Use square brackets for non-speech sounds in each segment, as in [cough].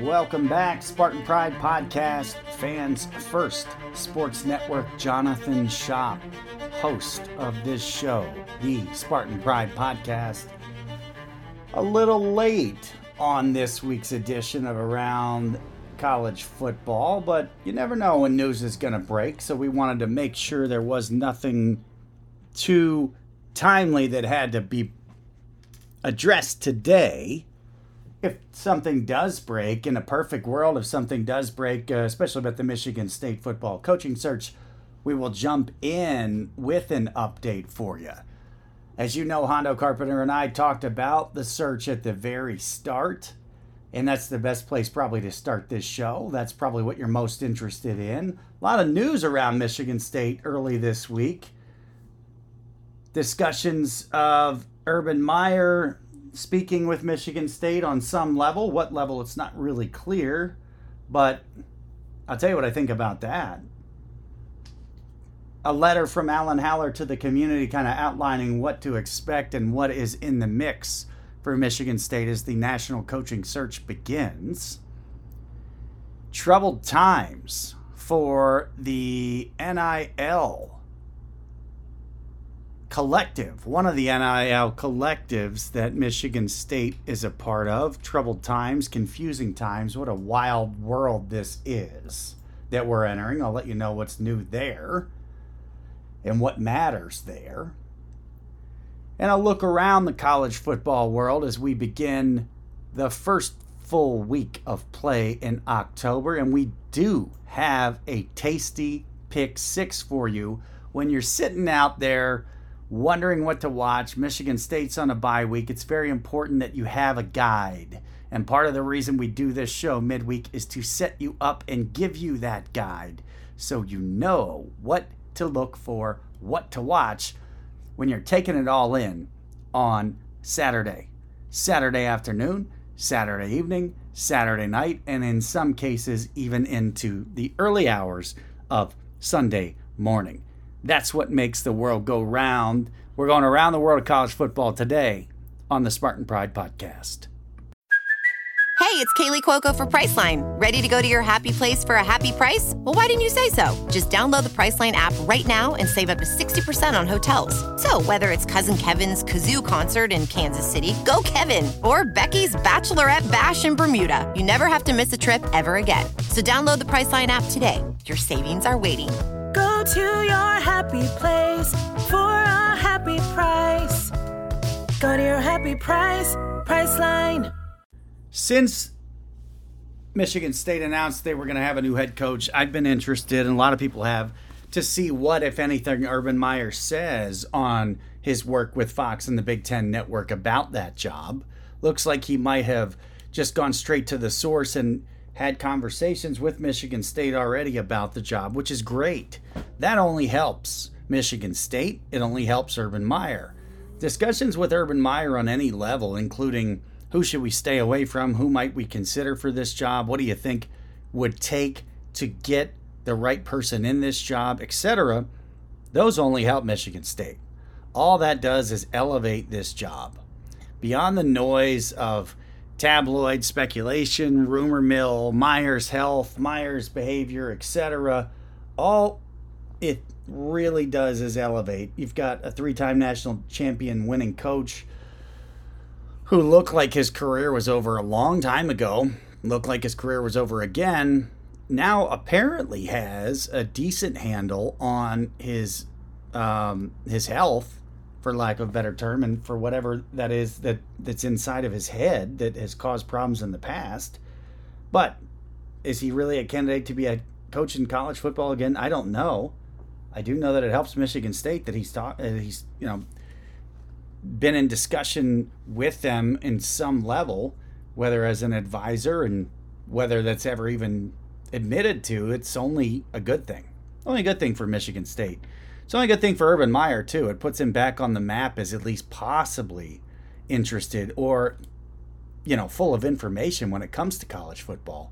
Welcome back, Spartan Pride Podcast, fans first. Sports Network Jonathan Shop, host of this show, the Spartan Pride Podcast. A little late on this week's edition of Around College Football, but you never know when news is going to break, so we wanted to make sure there was nothing too timely that had to be addressed today if something does break in a perfect world, if something does break, uh, especially about the Michigan State football coaching search, we will jump in with an update for you. As you know, Hondo Carpenter and I talked about the search at the very start, and that's the best place probably to start this show. That's probably what you're most interested in. A lot of news around Michigan State early this week. Discussions of Urban Meyer speaking with Michigan State on some level. What level, it's not really clear. But I'll tell you what I think about that. A letter from Alan Haller to the community, kind of outlining what to expect and what is in the mix for Michigan State as the national coaching search begins. Troubled times for the NIL collective, one of the NIL collectives that Michigan State is a part of. Troubled times, confusing times. What a wild world this is that we're entering. I'll let you know what's new there and what matters there. And I'll look around the college football world as we begin the first full week of play in October. And we do have a tasty pick six for you when you're sitting out there wondering what to watch, Michigan State's on a bye week, it's very important that you have a guide. And part of the reason we do this show midweek is to set you up and give you that guide so you know what to look for, what to watch when you're taking it all in on Saturday, Saturday afternoon, Saturday evening, Saturday night, and in some cases, even into the early hours of Sunday morning. That's what makes the world go round. We're going around the world of college football today on the Spartan Pride Podcast. Hey, it's Kaley Cuoco for Priceline. Ready to go to your happy place for a happy price? Well, why didn't you say so? Just download the Priceline app right now and save up to 60% on hotels. So, whether it's Cousin Kevin's Kazoo concert in Kansas City, go Kevin, or Becky's Bachelorette Bash in Bermuda, you never have to miss a trip ever again. So, download the Priceline app today. Your savings are waiting Go to your happy place for a happy price. Go to your happy price, Priceline. Since Michigan State announced they were going to have a new head coach, I've been interested, and a lot of people have, to see what, if anything, Urban Meyer says on his work with Fox and the Big Ten Network about that job. Looks like he might have just gone straight to the source and had conversations with Michigan State already about the job, which is great. That only helps Michigan State, it only helps Urban Meyer. Discussions with Urban Meyer on any level, including who should we stay away from, who might we consider for this job, what do you think would take to get the right person in this job, etc., those only help Michigan State. All that does is elevate this job. Beyond the noise of tabloid speculation, rumor mill, Meyer's health, Meyer's behavior, etc. All it really does is elevate. You've got a three time national champion winning coach who looked like his career was over a long time ago, looked like his career was over again, now apparently has a decent handle on his um, his health for lack of a better term, and for whatever that is that that's inside of his head that has caused problems in the past. But is he really a candidate to be a coach in college football again? I don't know. I do know that it helps Michigan State that he's taught, uh, he's you know been in discussion with them in some level, whether as an advisor and whether that's ever even admitted to. It's only a good thing. Only a good thing for Michigan State. It's only a good thing for Urban Meyer, too. It puts him back on the map as at least possibly interested or, you know, full of information when it comes to college football.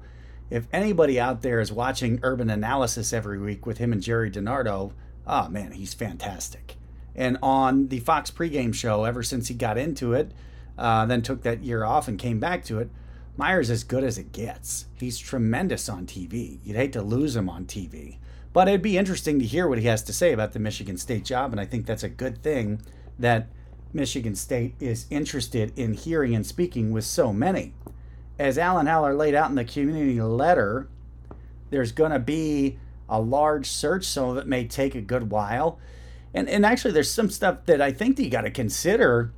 If anybody out there is watching Urban Analysis every week with him and Gerry DiNardo, oh man, he's fantastic. And on the Fox pregame show, ever since he got into it, uh, then took that year off and came back to it, Meyer's as good as it gets. He's tremendous on TV. You'd hate to lose him on TV. But it'd be interesting to hear what he has to say about the Michigan State job, and I think that's a good thing that Michigan State is interested in hearing and speaking with so many. As Alan Haller laid out in the community letter, there's going to be a large search. Some of it may take a good while. And, and actually, there's some stuff that I think that you got to consider.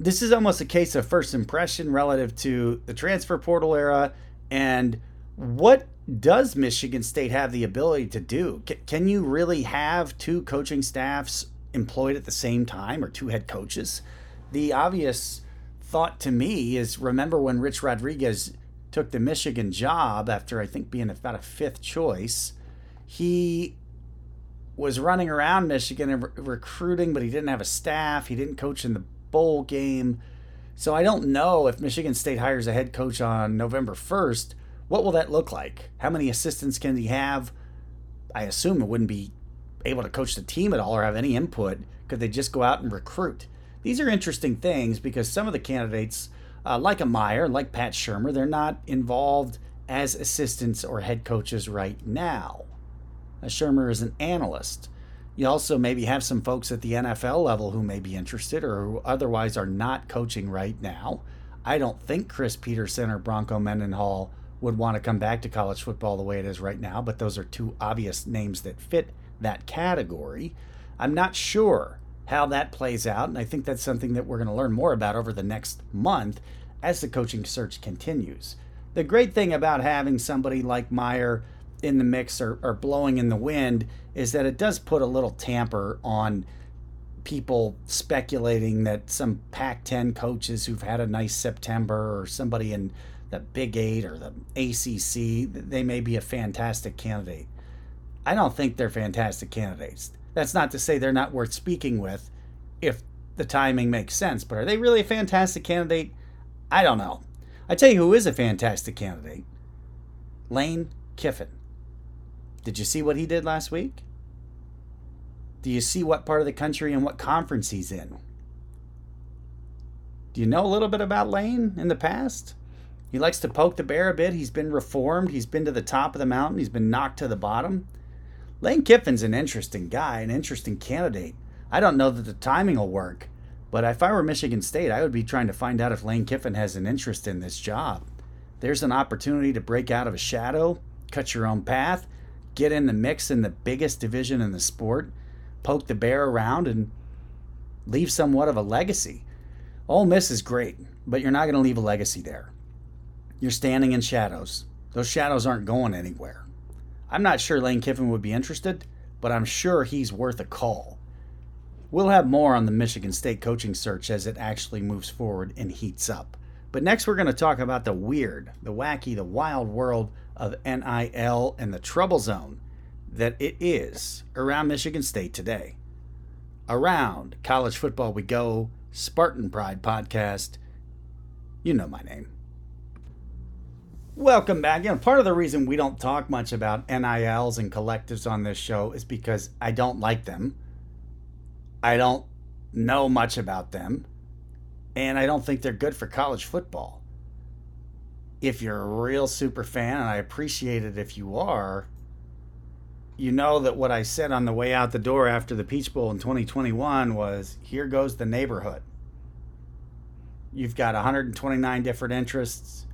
This is almost a case of first impression relative to the transfer portal era. And what does Michigan State have the ability to do? C- can you really have two coaching staffs employed at the same time or two head coaches? The obvious thought to me is remember when Rich Rodriguez took the Michigan job after I think being about a fifth choice, he was running around Michigan and re- recruiting, but he didn't have a staff. He didn't coach in the bowl game. So I don't know if Michigan State hires a head coach on November 1st, what will that look like? How many assistants can he have? I assume it wouldn't be able to coach the team at all or have any input. Could they just go out and recruit? These are interesting things because some of the candidates, uh, like a Meyer, like Pat Shurmur, they're not involved as assistants or head coaches right now. A Shurmur is an analyst. You also maybe have some folks at the NFL level who may be interested or who otherwise are not coaching right now. I don't think Chris Petersen or Bronco Mendenhall would want to come back to college football the way it is right now, but those are two obvious names that fit that category. I'm not sure how that plays out, and I think that's something that we're going to learn more about over the next month as the coaching search continues. The great thing about having somebody like Meyer in the mix or, or blowing in the wind is that it does put a little tamper on people speculating that some Pac 10 coaches who've had a nice September or somebody in the Big Eight or the ACC, they may be a fantastic candidate. I don't think they're fantastic candidates. That's not to say they're not worth speaking with if the timing makes sense, but are they really a fantastic candidate? I don't know. I tell you who is a fantastic candidate Lane Kiffin. Did you see what he did last week? Do you see what part of the country and what conference he's in? Do you know a little bit about Lane in the past? He likes to poke the bear a bit. He's been reformed. He's been to the top of the mountain. He's been knocked to the bottom. Lane Kiffin's an interesting guy, an interesting candidate. I don't know that the timing will work, but if I were Michigan State, I would be trying to find out if Lane Kiffin has an interest in this job. There's an opportunity to break out of a shadow, cut your own path, get in the mix in the biggest division in the sport, poke the bear around, and leave somewhat of a legacy. Ole Miss is great, but you're not going to leave a legacy there. You're standing in shadows. Those shadows aren't going anywhere. I'm not sure Lane Kiffin would be interested, but I'm sure he's worth a call. We'll have more on the Michigan State coaching search as it actually moves forward and heats up. But next, we're going to talk about the weird, the wacky, the wild world of NIL and the trouble zone that it is around Michigan State today. Around college football we go, Spartan Pride podcast. You know my name. Welcome back. You know, part of the reason we don't talk much about NILs and collectives on this show is because I don't like them. I don't know much about them. And I don't think they're good for college football. If you're a real super fan, and I appreciate it if you are, you know that what I said on the way out the door after the Peach Bowl in 2021 was here goes the neighborhood. You've got 129 different interests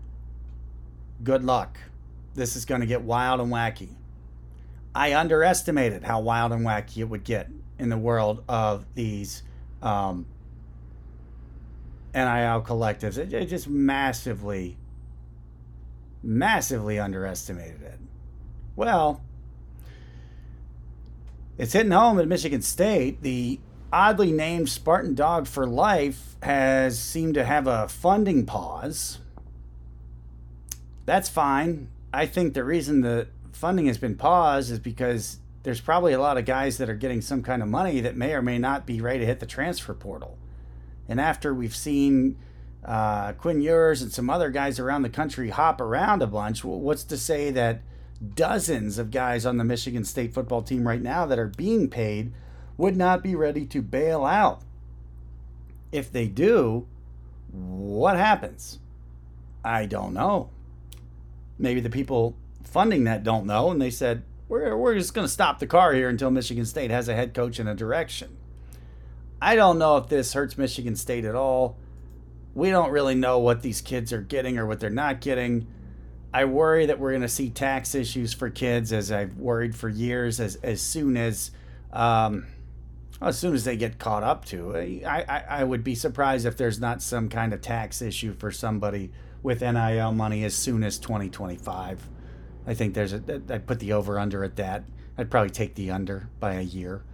good luck. This is going to get wild and wacky. I underestimated how wild and wacky it would get in the world of these um, NIL collectives. It, it just massively, massively underestimated it. Well, it's hitting home at Michigan State. The oddly named Spartan Dog for Life has seemed to have a funding pause that's fine. I think the reason the funding has been paused is because there's probably a lot of guys that are getting some kind of money that may or may not be ready to hit the transfer portal. And after we've seen uh, Quinn Ewers and some other guys around the country hop around a bunch, what's to say that dozens of guys on the Michigan State football team right now that are being paid would not be ready to bail out? If they do, what happens? I don't know. Maybe the people funding that don't know, and they said, we're, we're just going to stop the car here until Michigan State has a head coach in a direction. I don't know if this hurts Michigan State at all. We don't really know what these kids are getting or what they're not getting. I worry that we're going to see tax issues for kids, as I've worried for years. As as soon as, um, as soon as they get caught up to, I, I I would be surprised if there's not some kind of tax issue for somebody with NIL money as soon as 2025. I think there's a. I'd put the over under at that. I'd probably take the under by a year.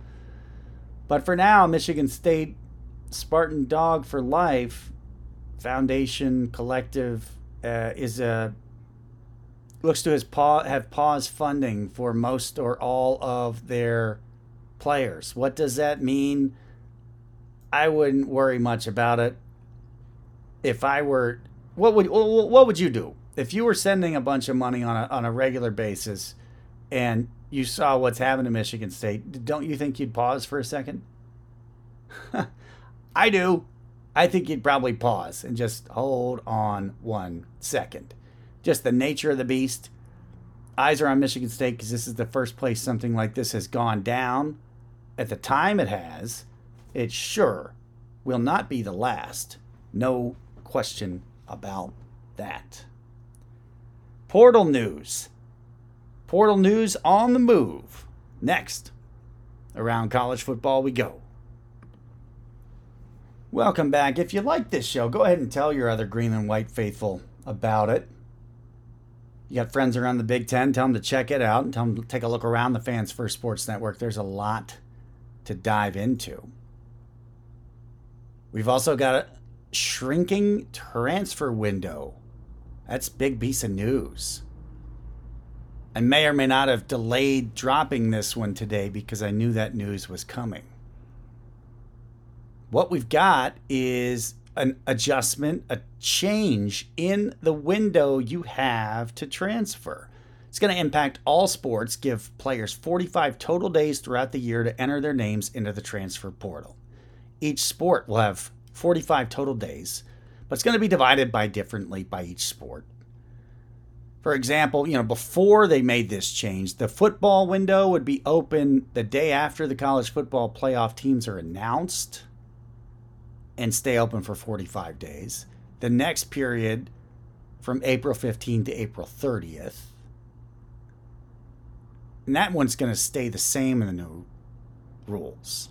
But for now, Michigan State Spartan Dog for Life Foundation Collective uh, is a looks to paw, have paused funding for most or all of their players. What does that mean? I wouldn't worry much about it. If I were, what would what would you do? if you were sending a bunch of money on a, on a regular basis and you saw what's happening to Michigan State, don't you think you'd pause for a second? [laughs] I do. I think you'd probably pause and just hold on one second. Just the nature of the beast. Eyes are on Michigan State because this is the first place something like this has gone down. At the time it has, it sure will not be the last. No question about that. Portal news. Portal news on the move. Next, around college football we go. Welcome back. If you like this show, go ahead and tell your other green and white faithful about it. You got friends around the Big Ten, tell them to check it out and tell them to take a look around the Fans First Sports Network. There's a lot to dive into. We've also got a shrinking transfer window that's big piece of news. I may or may not have delayed dropping this one today because I knew that news was coming. What we've got is an adjustment, a change in the window you have to transfer. It's going to impact all sports, give players 45 total days throughout the year to enter their names into the transfer portal. Each sport will have 45 total days but it's going to be divided by differently by each sport. For example, you know, before they made this change, the football window would be open the day after the college football playoff teams are announced and stay open for 45 days. The next period from April 15th to April 30th. And that one's going to stay the same in the new rules.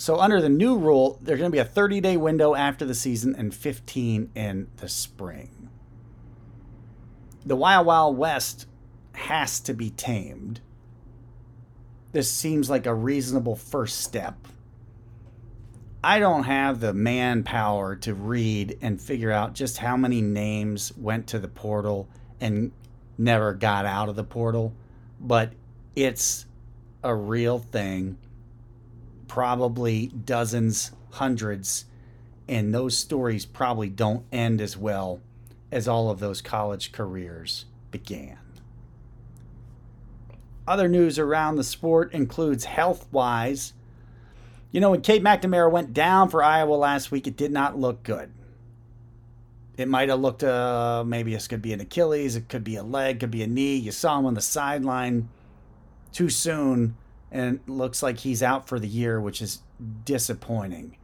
So under the new rule, there's going to be a 30 day window after the season and 15 in the spring. The Wild Wild West has to be tamed. This seems like a reasonable first step. I don't have the manpower to read and figure out just how many names went to the portal and never got out of the portal, but it's a real thing probably dozens, hundreds, and those stories probably don't end as well as all of those college careers began. Other news around the sport includes health wise. You know, when Cade McNamara went down for Iowa last week, it did not look good. It might have looked, uh, maybe this could be an Achilles, it could be a leg, could be a knee. You saw him on the sideline too soon and looks like he's out for the year, which is disappointing.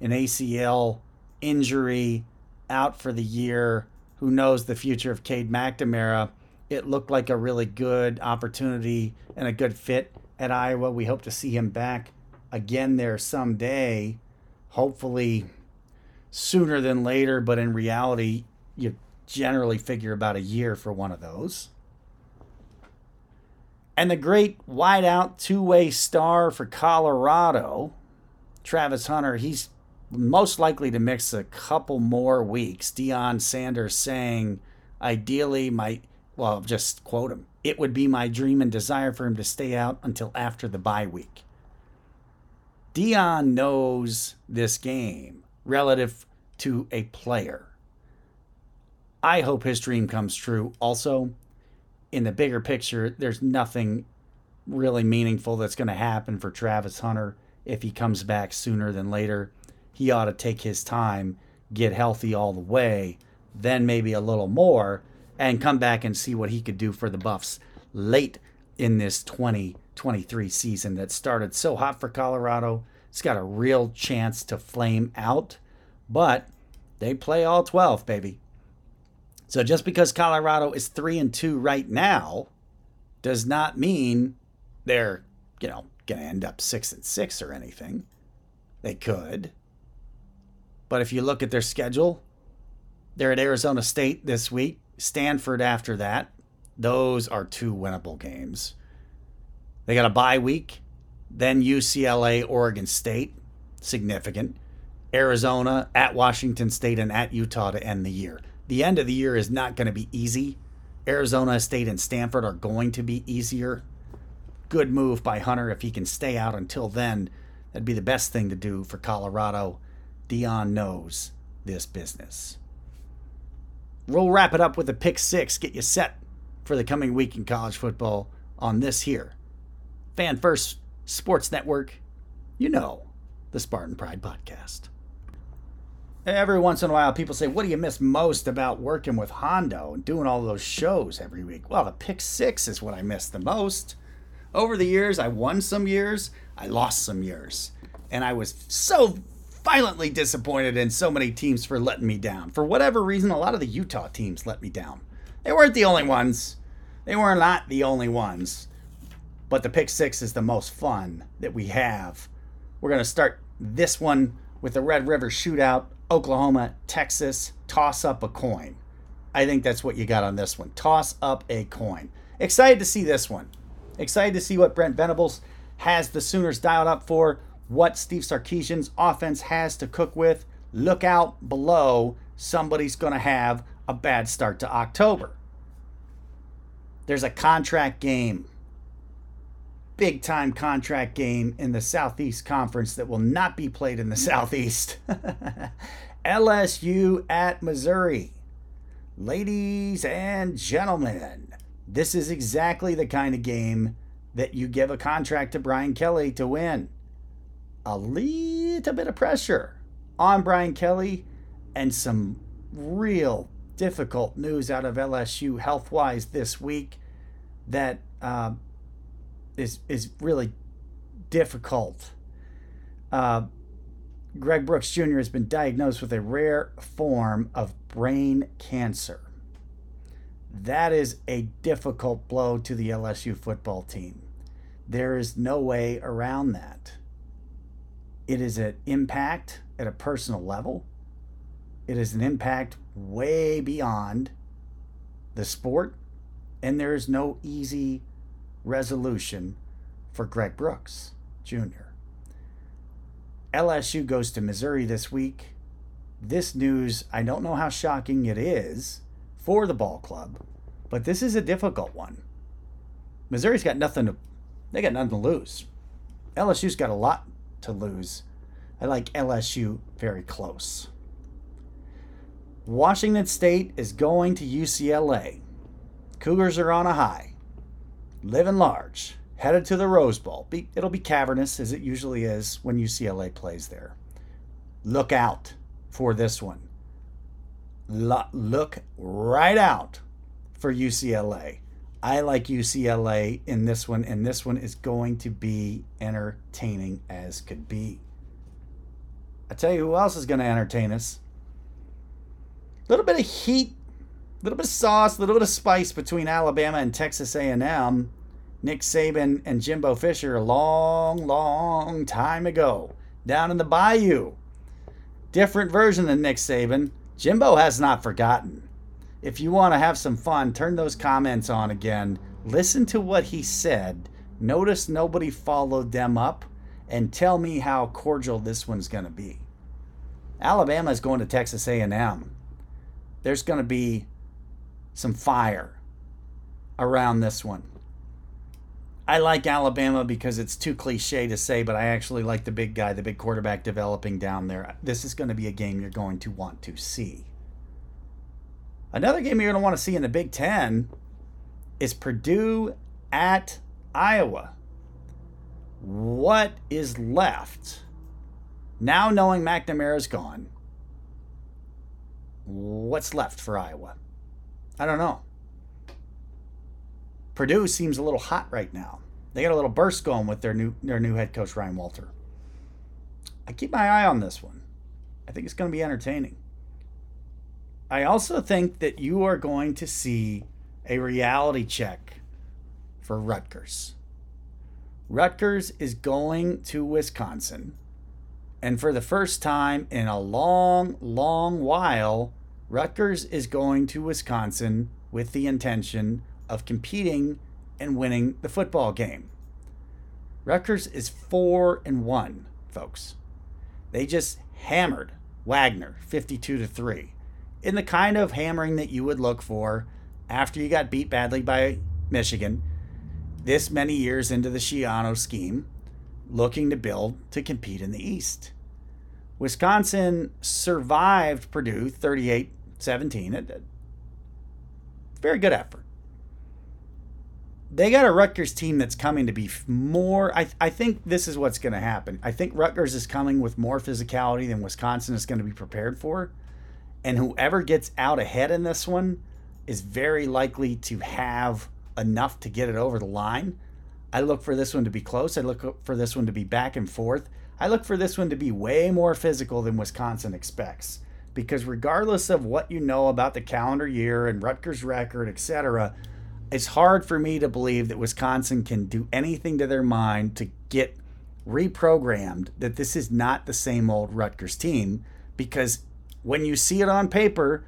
An ACL injury, out for the year. Who knows the future of Cade McNamara? It looked like a really good opportunity and a good fit at Iowa. We hope to see him back again there someday. Hopefully sooner than later, but in reality, you generally figure about a year for one of those. And the great wideout two way star for Colorado, Travis Hunter, he's most likely to mix a couple more weeks. Deion Sanders saying, ideally, my, well, just quote him, it would be my dream and desire for him to stay out until after the bye week. Deion knows this game relative to a player. I hope his dream comes true. Also, in the bigger picture, there's nothing really meaningful that's going to happen for Travis Hunter if he comes back sooner than later. He ought to take his time, get healthy all the way, then maybe a little more, and come back and see what he could do for the Buffs late in this 2023 season that started so hot for Colorado. It's got a real chance to flame out, but they play all 12, baby. So just because Colorado is 3 and 2 right now does not mean they're, you know, going to end up 6 and 6 or anything. They could. But if you look at their schedule, they're at Arizona State this week, Stanford after that. Those are two winnable games. They got a bye week, then UCLA, Oregon State, significant. Arizona, at Washington State, and at Utah to end the year. The end of the year is not going to be easy. Arizona State and Stanford are going to be easier. Good move by Hunter if he can stay out until then. That'd be the best thing to do for Colorado. Deion knows this business. We'll wrap it up with a pick six, get you set for the coming week in college football on this here. Fan First Sports Network, you know, the Spartan Pride Podcast. Every once in a while, people say, What do you miss most about working with Hondo and doing all those shows every week? Well, the pick six is what I miss the most. Over the years, I won some years, I lost some years. And I was so violently disappointed in so many teams for letting me down. For whatever reason, a lot of the Utah teams let me down. They weren't the only ones. They were not the only ones. But the pick six is the most fun that we have. We're going to start this one with the Red River Shootout, Oklahoma, Texas. Toss up a coin. I think that's what you got on this one. Toss up a coin. Excited to see this one. Excited to see what Brent Venables has the Sooners dialed up for, what Steve Sarkisian's offense has to cook with. Look out below. Somebody's going to have a bad start to October. There's a contract game, big time contract game in the Southeast Conference that will not be played in the Southeast. [laughs] LSU at Missouri. Ladies and gentlemen, this is exactly the kind of game that you give a contract to Brian Kelly to win. A little bit of pressure on Brian Kelly and some real difficult news out of LSU health wise this week that uh, is is really difficult. Uh, Greg Brooks Jr. has been diagnosed with a rare form of brain cancer. That is a difficult blow to the LSU football team. There is no way around that. It is an impact at a personal level. It is an impact way beyond the sport, and there is no easy resolution for Greg Brooks Jr. LSU goes to Missouri this week. This news, I don't know how shocking it is for the ball club, but this is a difficult one. Missouri's got nothing to they got nothing to lose. LSU's got a lot to lose. I like LSU very close. Washington State is going to UCLA. Cougars are on a high, living large, headed to the Rose Bowl. It'll be cavernous as it usually is when UCLA plays there. Look out for this one. Look right out for UCLA. I like UCLA in this one, and this one is going to be entertaining as could be. I tell you who else is going to entertain us a little bit of heat, little bit of sauce, a little bit of spice between Alabama and Texas A&M. Nick Saban and Jimbo Fisher a long, long time ago down in the bayou. Different version than Nick Saban. Jimbo has not forgotten. If you want to have some fun, turn those comments on again. Listen to what he said. Notice nobody followed them up and tell me how cordial this one's going to be. Alabama is going to Texas A&M there's going to be some fire around this one. I like Alabama because it's too cliche to say, but I actually like the big guy, the big quarterback developing down there. This is going to be a game you're going to want to see. Another game you're going to want to see in the Big Ten is Purdue at Iowa. What is left? Now knowing McNamara's gone, what's left for Iowa? I don't know. Purdue seems a little hot right now. They got a little burst going with their new their new head coach Ryan Walter. I keep my eye on this one. I think it's going to be entertaining. I also think that you are going to see a reality check for Rutgers. Rutgers is going to Wisconsin. And for the first time in a long, long while, Rutgers is going to Wisconsin with the intention of competing and winning the football game. Rutgers is 4 and 1, folks. They just hammered Wagner 52 to 3 in the kind of hammering that you would look for after you got beat badly by Michigan this many years into the Schiano scheme, looking to build to compete in the East. Wisconsin survived Purdue 38 17. Very good effort. They got a Rutgers team that's coming to be more. I, I think this is what's going to happen. I think Rutgers is coming with more physicality than Wisconsin is going to be prepared for. And whoever gets out ahead in this one is very likely to have enough to get it over the line. I look for this one to be close. I look for this one to be back and forth. I look for this one to be way more physical than Wisconsin expects. Because regardless of what you know about the calendar year and Rutgers' record, etc., it's hard for me to believe that Wisconsin can do anything to their mind to get reprogrammed that this is not the same old Rutgers team. Because when you see it on paper,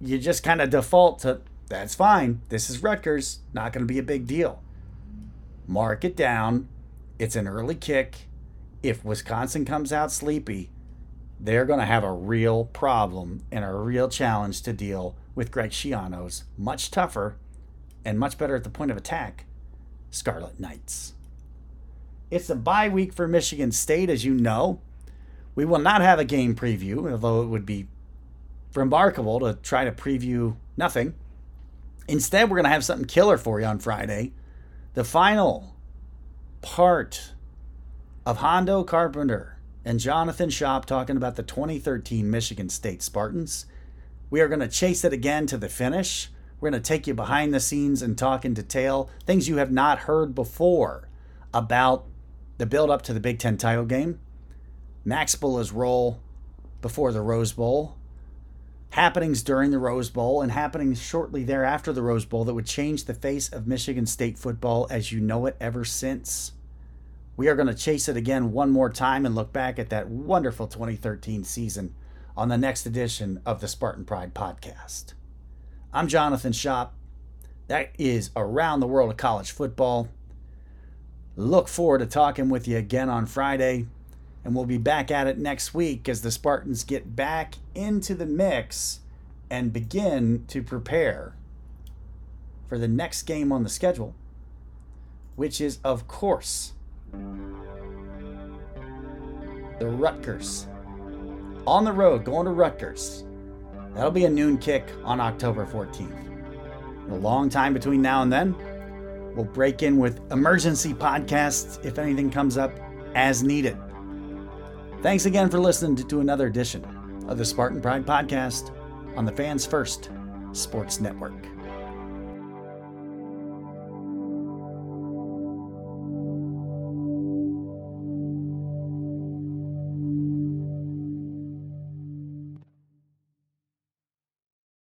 you just kind of default to that's fine. This is Rutgers. Not going to be a big deal. Mark it down. It's an early kick. If Wisconsin comes out sleepy, they're going to have a real problem and a real challenge to deal with Greg Schiano's much tougher and much better at the point of attack Scarlet Knights. It's a bye week for Michigan State, as you know. We will not have a game preview, although it would be remarkable to try to preview nothing. Instead, we're going to have something killer for you on Friday. The final part of Hondo Carpenter and Jonathan Shop talking about the 2013 Michigan State Spartans. We are going to chase it again to the finish. We're going to take you behind the scenes and talk in detail things you have not heard before about the build up to the Big Ten title game, Max Bullough's role before the Rose Bowl, happenings during the Rose Bowl and happenings shortly thereafter the Rose Bowl that would change the face of Michigan State football as you know it ever since. We are going to chase it again one more time and look back at that wonderful 2013 season on the next edition of the Spartan Pride podcast. I'm Jonathan Shop. That is Around the World of College Football. Look forward to talking with you again on Friday and we'll be back at it next week as the Spartans get back into the mix and begin to prepare for the next game on the schedule, which is, of course, the Rutgers. On the road, going to Rutgers. That'll be a noon kick on October 14th. A long time between now and then. We'll break in with emergency podcasts if anything comes up as needed. Thanks again for listening to, to another edition of the Spartan Pride Podcast on the Fans First Sports Network.